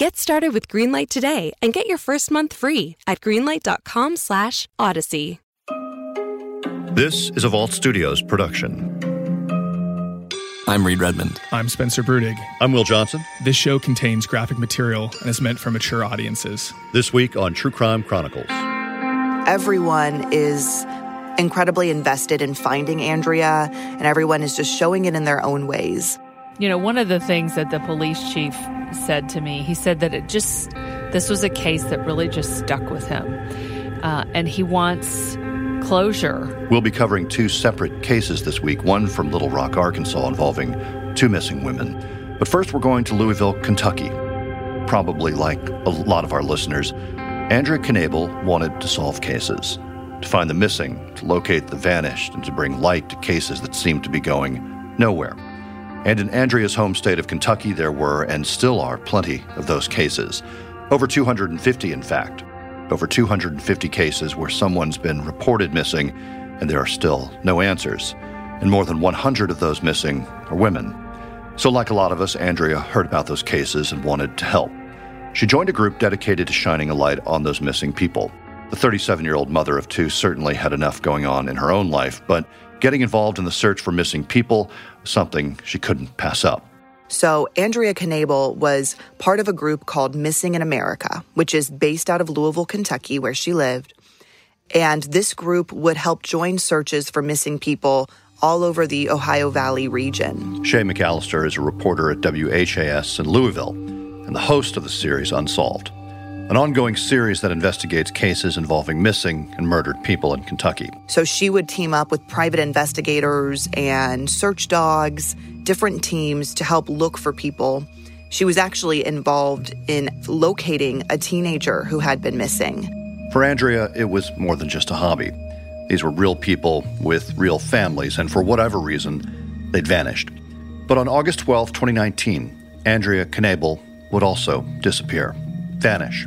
Get started with Greenlight today and get your first month free at greenlight.com/odyssey. This is a Vault Studios production. I'm Reed Redmond. I'm Spencer Brudig. I'm Will Johnson. This show contains graphic material and is meant for mature audiences. This week on True Crime Chronicles. Everyone is incredibly invested in finding Andrea, and everyone is just showing it in their own ways. You know, one of the things that the police chief said to me, he said that it just, this was a case that really just stuck with him. Uh, and he wants closure. We'll be covering two separate cases this week one from Little Rock, Arkansas, involving two missing women. But first, we're going to Louisville, Kentucky. Probably like a lot of our listeners, Andrea Knabel wanted to solve cases, to find the missing, to locate the vanished, and to bring light to cases that seemed to be going nowhere. And in Andrea's home state of Kentucky, there were and still are plenty of those cases. Over 250, in fact. Over 250 cases where someone's been reported missing and there are still no answers. And more than 100 of those missing are women. So, like a lot of us, Andrea heard about those cases and wanted to help. She joined a group dedicated to shining a light on those missing people. The 37 year old mother of two certainly had enough going on in her own life, but getting involved in the search for missing people, something she couldn't pass up. So, Andrea Knabel was part of a group called Missing in America, which is based out of Louisville, Kentucky, where she lived. And this group would help join searches for missing people all over the Ohio Valley region. Shay McAlister is a reporter at WHAS in Louisville and the host of the series Unsolved, an ongoing series that investigates cases involving missing and murdered people in Kentucky. So she would team up with private investigators and search dogs, different teams to help look for people. She was actually involved in locating a teenager who had been missing. For Andrea, it was more than just a hobby. These were real people with real families, and for whatever reason, they'd vanished. But on August 12, 2019, Andrea Knabel would also disappear, vanish,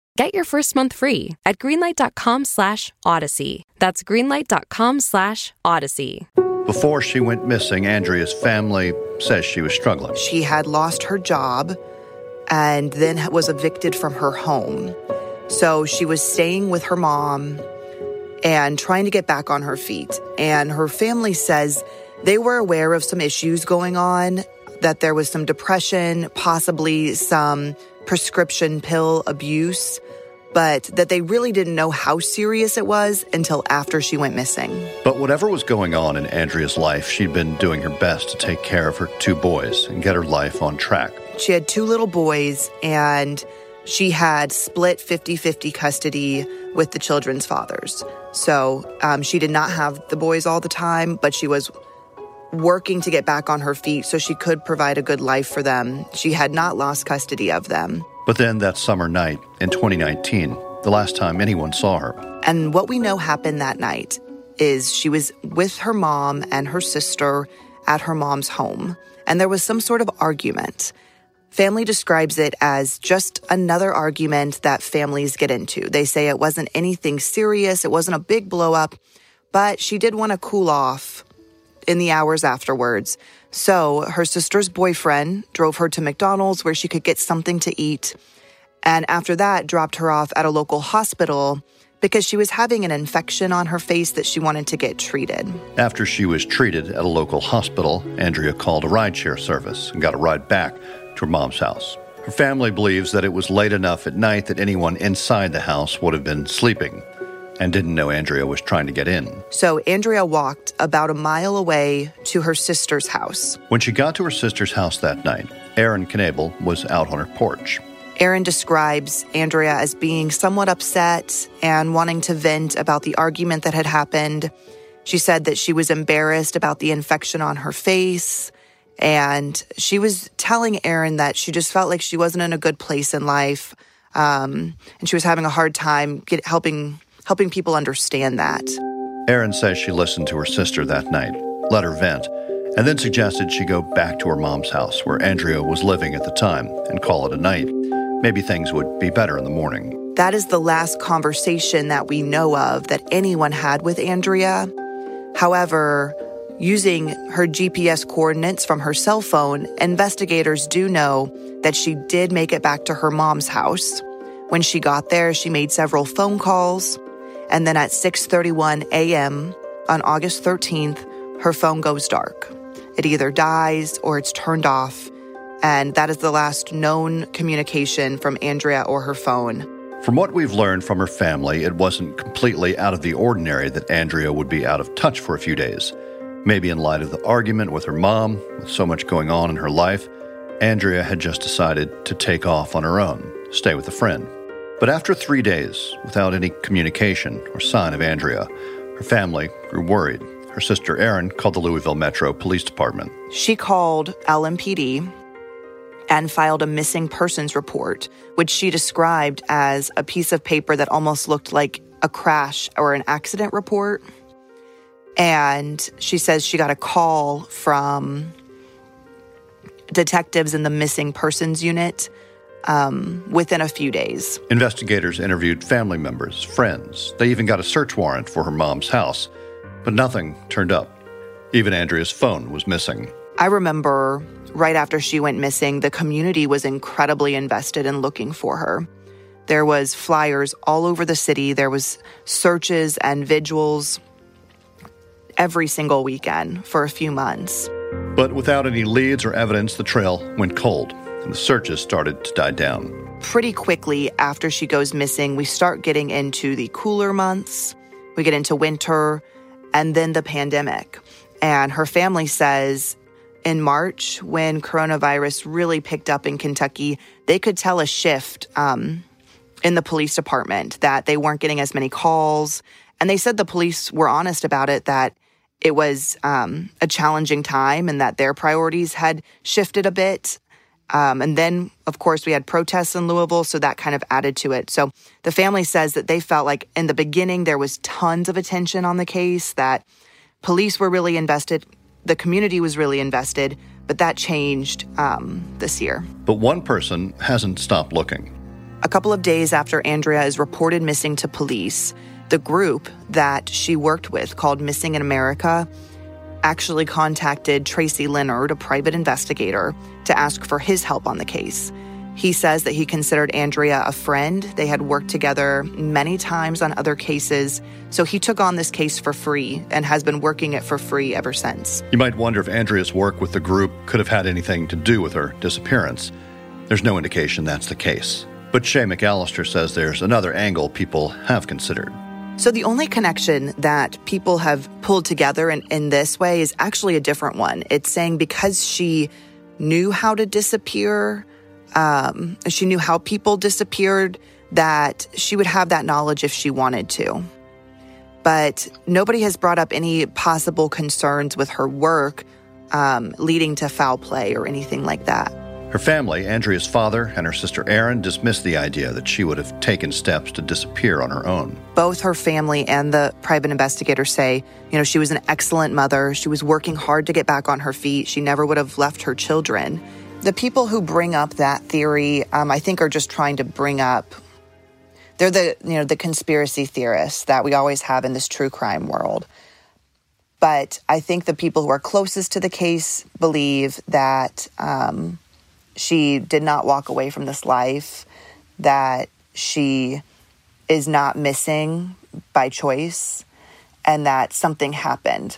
Get your first month free at greenlight.com slash odyssey. That's greenlight.com slash odyssey. Before she went missing, Andrea's family says she was struggling. She had lost her job and then was evicted from her home. So she was staying with her mom and trying to get back on her feet. And her family says they were aware of some issues going on, that there was some depression, possibly some prescription pill abuse, but that they really didn't know how serious it was until after she went missing. But whatever was going on in Andrea's life, she'd been doing her best to take care of her two boys and get her life on track. She had two little boys, and she had split 50 50 custody with the children's fathers. So um, she did not have the boys all the time, but she was working to get back on her feet so she could provide a good life for them. She had not lost custody of them. But then that summer night in 2019, the last time anyone saw her. And what we know happened that night is she was with her mom and her sister at her mom's home, and there was some sort of argument. Family describes it as just another argument that families get into. They say it wasn't anything serious, it wasn't a big blow up, but she did want to cool off in the hours afterwards. So her sister's boyfriend drove her to McDonald's where she could get something to eat. And after that, dropped her off at a local hospital because she was having an infection on her face that she wanted to get treated. After she was treated at a local hospital, Andrea called a rideshare service and got a ride back to her mom's house. Her family believes that it was late enough at night that anyone inside the house would have been sleeping. And didn't know Andrea was trying to get in. So Andrea walked about a mile away to her sister's house. When she got to her sister's house that night, Erin Knabel was out on her porch. Erin describes Andrea as being somewhat upset and wanting to vent about the argument that had happened. She said that she was embarrassed about the infection on her face. And she was telling Erin that she just felt like she wasn't in a good place in life. Um, and she was having a hard time get, helping helping people understand that. Erin says she listened to her sister that night, let her vent, and then suggested she go back to her mom's house where Andrea was living at the time and call it a night. Maybe things would be better in the morning. That is the last conversation that we know of that anyone had with Andrea. However, using her GPS coordinates from her cell phone, investigators do know that she did make it back to her mom's house. When she got there, she made several phone calls, and then at 6:31 a.m. on August 13th, her phone goes dark. It either dies or it's turned off, and that is the last known communication from Andrea or her phone. From what we've learned from her family, it wasn't completely out of the ordinary that Andrea would be out of touch for a few days. Maybe in light of the argument with her mom, with so much going on in her life, Andrea had just decided to take off on her own, stay with a friend. But after three days, without any communication or sign of Andrea, her family grew worried. Her sister Erin called the Louisville Metro Police Department. She called LMPD and filed a missing persons report, which she described as a piece of paper that almost looked like a crash or an accident report. And she says she got a call from detectives in the missing persons unit um, within a few days. Investigators interviewed family members, friends. They even got a search warrant for her mom's house, but nothing turned up. Even Andrea's phone was missing. I remember right after she went missing, the community was incredibly invested in looking for her. There was flyers all over the city. There was searches and vigils every single weekend for a few months. But without any leads or evidence, the trail went cold and the searches started to die down. Pretty quickly after she goes missing, we start getting into the cooler months. We get into winter and then the pandemic. And her family says in March, when coronavirus really picked up in Kentucky, they could tell a shift um, in the police department that they weren't getting as many calls. And they said the police were honest about it, that it was um, a challenging time and that their priorities had shifted a bit. Um, and then, of course, we had protests in Louisville, so that kind of added to it. So the family says that they felt like in the beginning there was tons of attention on the case, that police were really invested, the community was really invested, but that changed um, this year. But one person hasn't stopped looking. A couple of days after Andrea is reported missing to police, the group that she worked with called Missing in America actually contacted Tracy Leonard, a private investigator, to ask for his help on the case. He says that he considered Andrea a friend. They had worked together many times on other cases. So he took on this case for free and has been working it for free ever since. You might wonder if Andrea's work with the group could have had anything to do with her disappearance. There's no indication that's the case. But Shay McAlister says there's another angle people have considered. So the only connection that people have pulled together in, in this way is actually a different one. It's saying because she knew how to disappear, um, she knew how people disappeared, that she would have that knowledge if she wanted to. But nobody has brought up any possible concerns with her work um, leading to foul play or anything like that. Her family, Andrea's father and her sister Erin, dismissed the idea that she would have taken steps to disappear on her own. Both her family and the private investigator say, you know, she was an excellent mother. She was working hard to get back on her feet. She never would have left her children. The people who bring up that theory, um, I think, are just trying to bring up. They're the you know the conspiracy theorists that we always have in this true crime world. But I think the people who are closest to the case believe that um, she did not walk away from this life, that she is not missing by choice, and that something happened.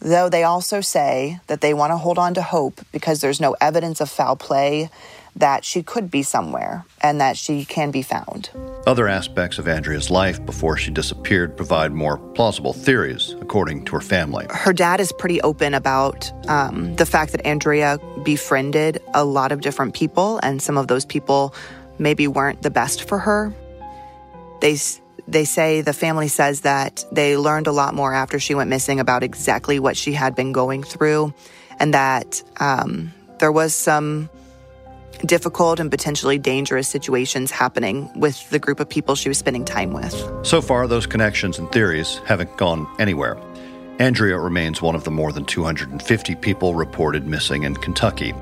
Though they also say that they want to hold on to hope because there's no evidence of foul play, that she could be somewhere and that she can be found. Other aspects of Andrea's life before she disappeared provide more plausible theories, according to her family. Her dad is pretty open about um, the fact that Andrea befriended a lot of different people, and some of those people maybe weren't the best for her. They they say the family says that they learned a lot more after she went missing about exactly what she had been going through, and that um, there was some difficult and potentially dangerous situations happening with the group of people she was spending time with. So far, those connections and theories haven't gone anywhere. Andrea remains one of the more than 250 people reported missing in Kentucky.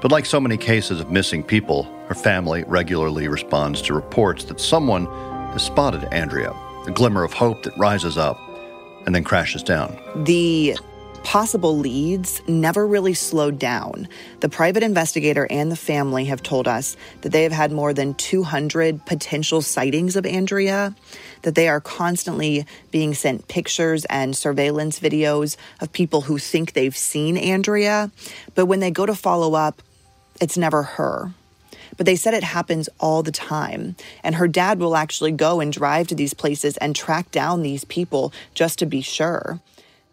But like so many cases of missing people, her family regularly responds to reports that someone has spotted Andrea, a glimmer of hope that rises up and then crashes down. The possible leads never really slowed down. The private investigator and the family have told us that they have had more than 200 potential sightings of Andrea, that they are constantly being sent pictures and surveillance videos of people who think they've seen Andrea, but when they go to follow up, it's never her but they said it happens all the time. And her dad will actually go and drive to these places and track down these people just to be sure.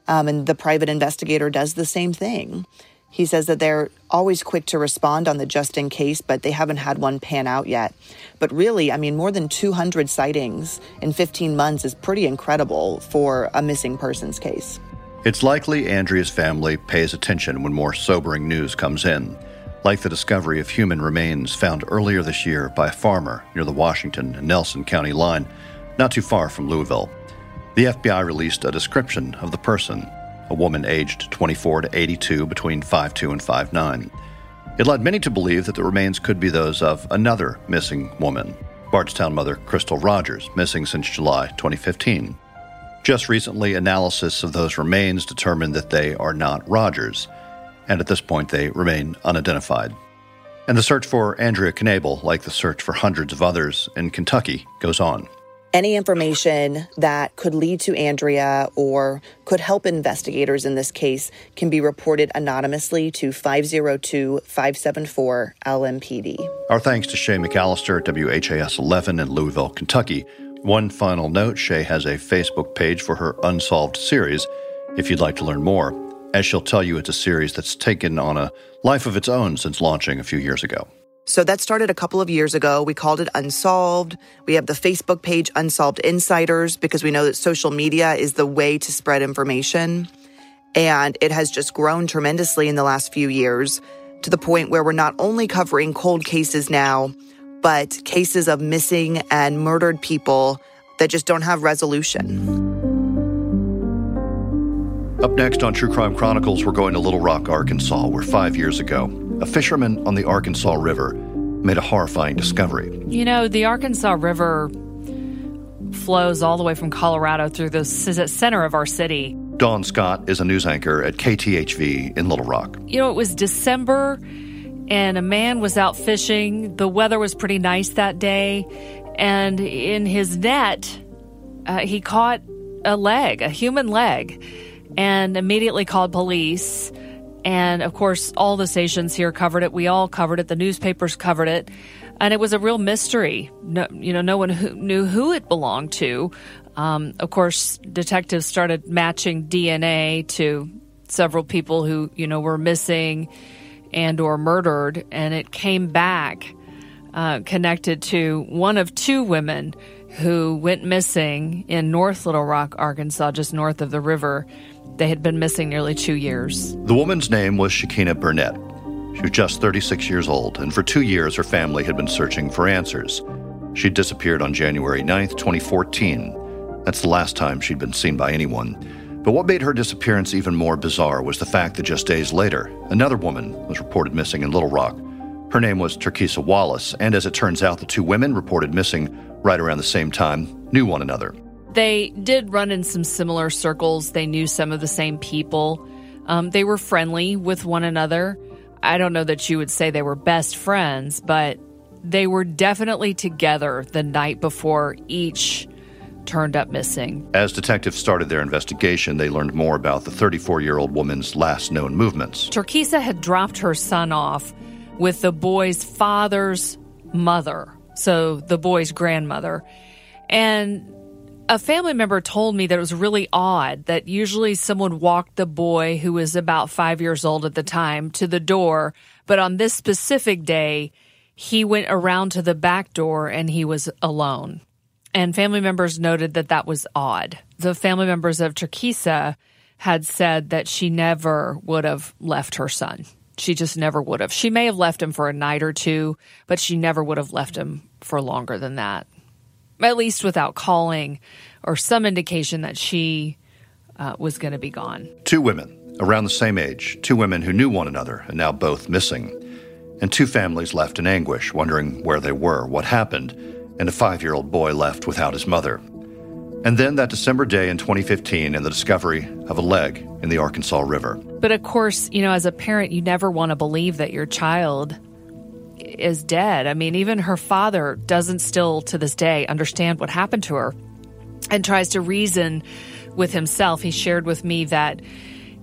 Um, and the private investigator does the same thing. He says that they're always quick to respond on the just in case, but they haven't had one pan out yet. But really, I mean, more than 200 sightings in 15 months is pretty incredible for a missing persons case. It's likely Andrea's family pays attention when more sobering news comes in, like the discovery of human remains found earlier this year by a farmer near the Washington and Nelson County line, not too far from Louisville. The FBI released a description of the person, a woman aged 24 to 82 between 5'2 and 5'9. It led many to believe that the remains could be those of another missing woman, Bardstown mother Crystal Rogers, missing since July 2015. Just recently, analysis of those remains determined that they are not Rogers, and at this point they remain unidentified. And the search for Andrea Knabel, like the search for hundreds of others in Kentucky, goes on. Any information that could lead to Andrea or could help investigators in this case can be reported anonymously to 502 574 LMPD. Our thanks to Shay McAlister at WHAS 11 in Louisville, Kentucky. One final note Shay has a Facebook page for her Unsolved series if you'd like to learn more. As she'll tell you, it's a series that's taken on a life of its own since launching a few years ago. So that started a couple of years ago. We called it Unsolved. We have the Facebook page Unsolved Insiders because we know that social media is the way to spread information. And it has just grown tremendously in the last few years to the point where we're not only covering cold cases now, but cases of missing and murdered people that just don't have resolution. Up next on True Crime Chronicles, we're going to Little Rock, Arkansas, where five years ago, a fisherman on the Arkansas River made a horrifying discovery. You know, the Arkansas River flows all the way from Colorado through the center of our city. Dawn Scott is a news anchor at KTHV in Little Rock. You know, it was December and a man was out fishing. The weather was pretty nice that day. And in his net, uh, he caught a leg, a human leg, and immediately called police. And of course, all the stations here covered it. We all covered it. The newspapers covered it. And it was a real mystery. No, you know, no one who knew who it belonged to. Um, of course, detectives started matching DNA to several people who, you know, were missing and or murdered. And it came back uh, connected to one of two women who went missing in North Little Rock, Arkansas, just north of the river. They had been missing nearly two years. The woman's name was Shakina Burnett. She was just 36 years old, and for two years her family had been searching for answers. She disappeared on January 9th, 2014. That's the last time she'd been seen by anyone. But what made her disappearance even more bizarre was the fact that just days later, another woman was reported missing in Little Rock. Her name was Terkesa Wallace, and as it turns out, the two women reported missing right around the same time knew one another. They did run in some similar circles. They knew some of the same people. Um, they were friendly with one another. I don't know that you would say they were best friends, but they were definitely together the night before each turned up missing. As detectives started their investigation, they learned more about the 34 year old woman's last known movements. Terkesa had dropped her son off with the boy's father's mother, so the boy's grandmother. And a family member told me that it was really odd that usually someone walked the boy who was about five years old at the time to the door, but on this specific day, he went around to the back door and he was alone. And family members noted that that was odd. The family members of Terkesa had said that she never would have left her son. She just never would have. She may have left him for a night or two, but she never would have left him for longer than that. At least without calling or some indication that she uh, was going to be gone. Two women around the same age, two women who knew one another and now both missing, and two families left in anguish, wondering where they were, what happened, and a five year old boy left without his mother. And then that December day in 2015 and the discovery of a leg in the Arkansas River. But of course, you know, as a parent, you never want to believe that your child is dead. I mean, even her father doesn't still to this day understand what happened to her and tries to reason with himself. He shared with me that,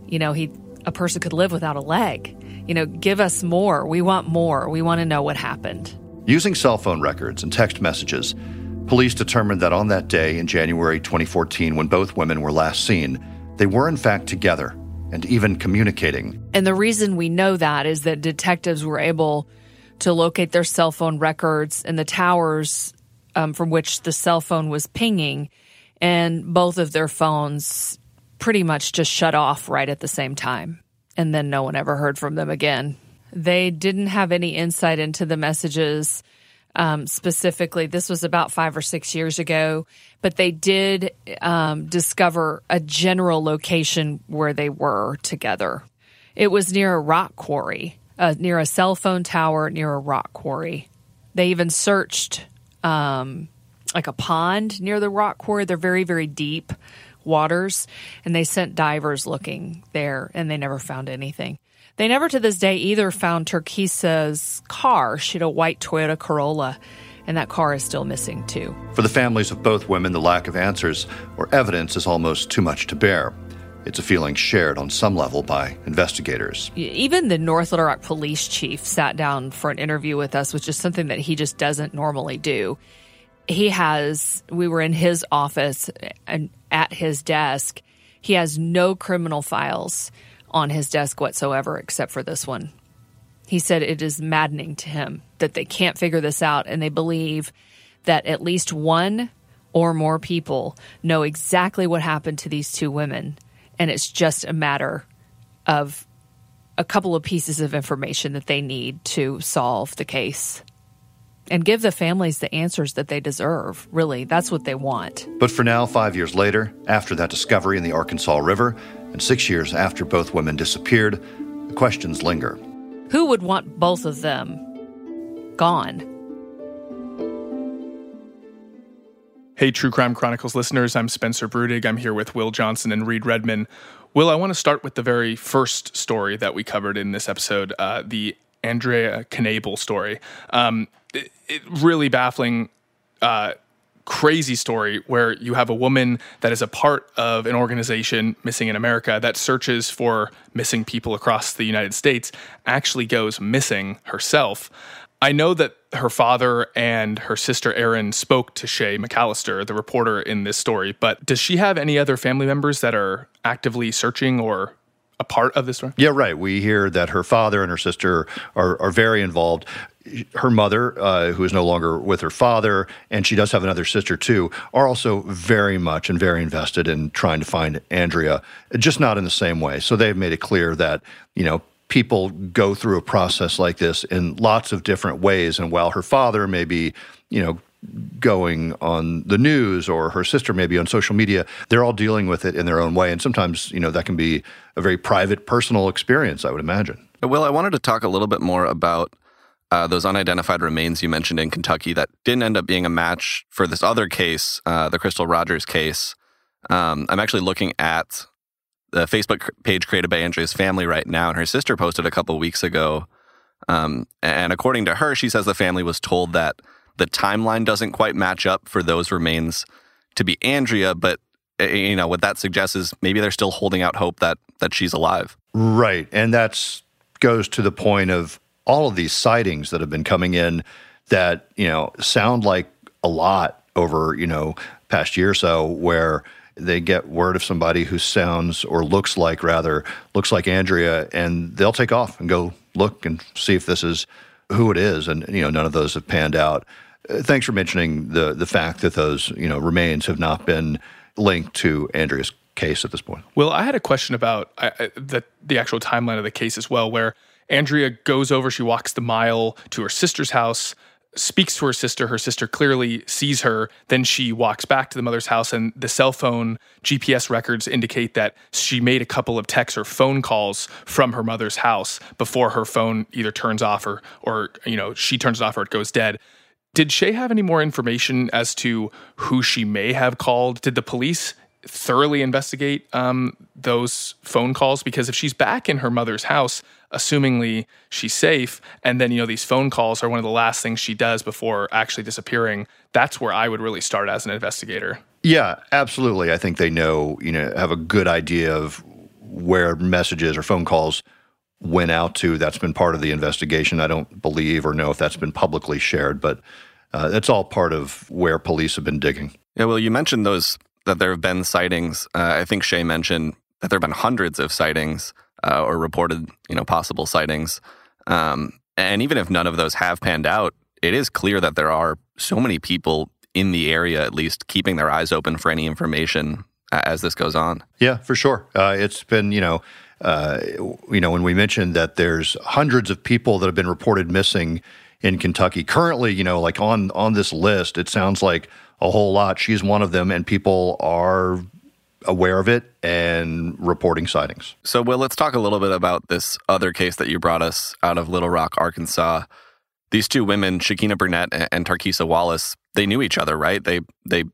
you know, he a person could live without a leg. You know, give us more. We want more. We want to know what happened. Using cell phone records and text messages, Police determined that on that day in January 2014, when both women were last seen, they were in fact together and even communicating. And the reason we know that is that detectives were able to locate their cell phone records and the towers um, from which the cell phone was pinging, and both of their phones pretty much just shut off right at the same time. And then no one ever heard from them again. They didn't have any insight into the messages um, specifically. This was about five or six years ago, but they did um, discover a general location where they were together. It was near a rock quarry, uh, near a cell phone tower, near a rock quarry. They even searched um, like a pond near the rock quarry. They're very, very deep waters, and they sent divers looking there, and they never found anything. They never to this day either found Terkesa's car. She had a white Toyota Corolla, and that car is still missing too. For the families of both women, the lack of answers or evidence is almost too much to bear. It's a feeling shared on some level by investigators. Even the North Little Rock police chief sat down for an interview with us, which is something that he just doesn't normally do. He has, we were in his office eh, and at his desk, he has no criminal files on his desk whatsoever except for this one. He said it is maddening to him that they can't figure this out and they believe that at least one or more people know exactly what happened to these two women. And it's just a matter of a couple of pieces of information that they need to solve the case and give the families the answers that they deserve. Really, that's what they want. But for now, five years later, after that discovery in the Arkansas River, and six years after both women disappeared, the questions linger. Who would want both of them gone? Hey, True Crime Chronicles listeners, I'm Spencer Brudig. I'm here with Will Johnson and Reed Redmond. Will, I want to start with the very first story that we covered in this episode, uh, the Andrea Knabel story. Um, it, it really baffling uh, crazy story where you have a woman that is a part of an organization missing in America that searches for missing people across the United States actually goes missing herself. I know that her father and her sister Erin spoke to Shay McAlister, the reporter in this story, but does she have any other family members that are actively searching or a part of this story? Yeah, right. We hear that her father and her sister are, are very involved her mother, uh, who is no longer with her father, and she does have another sister too, are also very much and very invested in trying to find Andrea, just not in the same way. So they've made it clear that, you know, people go through a process like this in lots of different ways. And while her father may be, you know, going on the news or her sister maybe on social media they're all dealing with it in their own way and sometimes you know that can be a very private personal experience i would imagine well i wanted to talk a little bit more about uh, those unidentified remains you mentioned in Kentucky that didn't end up being a match for this other case, uh, the Crystal Rogers case. Um, I'm actually looking at the Facebook page created by Andrea's family right now, and her sister posted a couple weeks ago. Um, and according to her, she says the family was told that the timeline doesn't quite match up for those remains to be Andrea, but you know what that suggests is maybe they're still holding out hope that that she's alive. Right, and that's goes to the point of all of these sightings that have been coming in that, you know, sound like a lot over, you know, past year or so where they get word of somebody who sounds or looks like rather looks like Andrea and they'll take off and go look and see if this is who it is and you know none of those have panned out. Uh, thanks for mentioning the the fact that those, you know, remains have not been linked to Andrea's case at this point. Well, I had a question about the the actual timeline of the case as well, where Andrea goes over, she walks the mile to her sister's house, speaks to her sister. Her sister clearly sees her. Then she walks back to the mother's house, and the cell phone GPS records indicate that she made a couple of texts or phone calls from her mother's house before her phone either turns off or, or you know, she turns it off or it goes dead. Did Shay have any more information as to who she may have called? Did the police thoroughly investigate um, those phone calls? Because if she's back in her mother's house, assumingly she's safe, and then you know these phone calls are one of the last things she does before actually disappearing. That's where I would really start as an investigator. Yeah, absolutely. I think they know, you know, have a good idea of where messages or phone calls went out to. That's been part of the investigation. I don't believe or know if that's been publicly shared, but uh, that's all part of where police have been digging. Yeah, well, you mentioned those that there have been sightings. Uh, I think Shay mentioned that there have been hundreds of sightings uh, or reported, you know, possible sightings. Um, and even if none of those have panned out, it is clear that there are so many people in the area, at least, keeping their eyes open for any information as this goes on. Yeah, for sure. Uh, it's been, you know, uh, you know, when we mentioned that there's hundreds of people that have been reported missing in Kentucky currently, you know, like on on this list, it sounds like a whole lot. She's one of them, and people are aware of it and reporting sightings. So, Will, let's talk a little bit about this other case that you brought us out of Little Rock, Arkansas. These two women, Shakina Burnett and Terkesa Wallace, they knew each other, right? They they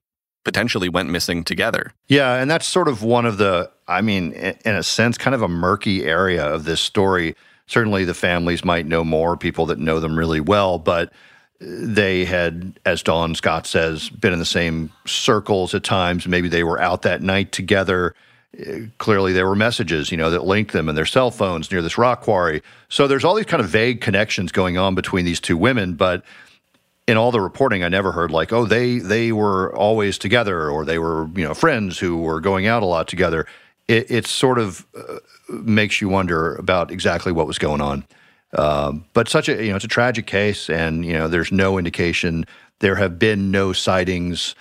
potentially went missing together. Yeah, and that's sort of one of the, I mean, in a sense, kind of a murky area of this story. Certainly, the families might know more, people that know them really well, but they had, as Dawn Scott says, been in the same circles at times. Maybe they were out that night together. Clearly, there were messages, you know, that linked them and their cell phones near this rock quarry. So there's all these kind of vague connections going on between these two women, but in all the reporting, I never heard like, oh, they they were always together, or they were you know friends who were going out a lot together. It, it sort of uh, makes you wonder about exactly what was going on. Um, but such a you know it's a tragic case, and you know there's no indication there have been no sightings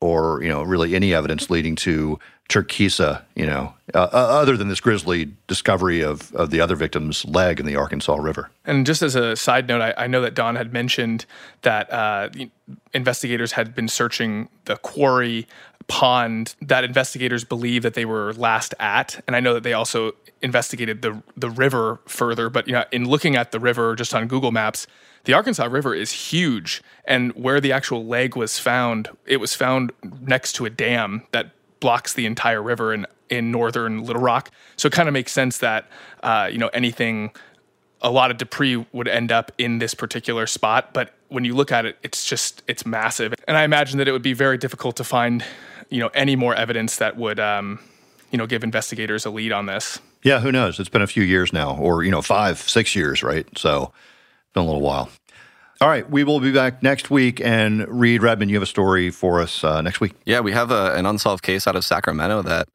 or you know really any evidence leading to Terkesa, you know, uh, uh, other than this grisly discovery of, of the other victim's leg in the Arkansas River. And just as a side note, I, I know that Dawn had mentioned that uh, investigators had been searching the quarry pond that investigators believe that they were last at, and I know that they also investigated the the river further. But you know, in looking at the river just on Google Maps, the Arkansas River is huge, and where the actual leg was found, it was found next to a dam that blocks the entire river in in northern Little Rock. So it kind of makes sense that uh, you know anything, a lot of debris would end up in this particular spot. But when you look at it, it's just it's massive, and I imagine that it would be very difficult to find you know any more evidence that would um, you know give investigators a lead on this. Yeah, who knows? It's been a few years now, or you know, five, six years, right? So, been a little while. All right, we will be back next week. And Reed Redmond, you have a story for us uh, next week. Yeah, we have a, an unsolved case out of Sacramento that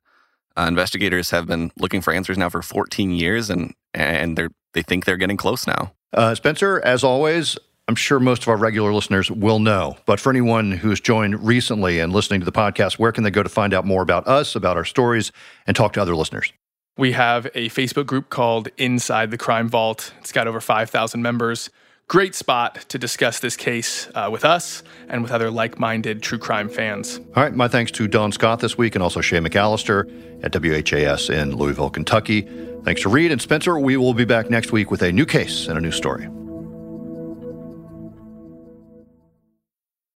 uh, investigators have been looking for answers now for 14 years, and and they they think they're getting close now. Uh, Spencer, as always, I'm sure most of our regular listeners will know. But for anyone who's joined recently and listening to the podcast, where can they go to find out more about us, about our stories, and talk to other listeners? We have a Facebook group called Inside the Crime Vault. It's got over 5,000 members great spot to discuss this case uh, with us and with other like minded true crime fans. All right. My thanks to Dawn Scott this week and also Shay McAlister at WHAS in Louisville, Kentucky. Thanks to Reed and Spencer. We will be back next week with a new case and a new story.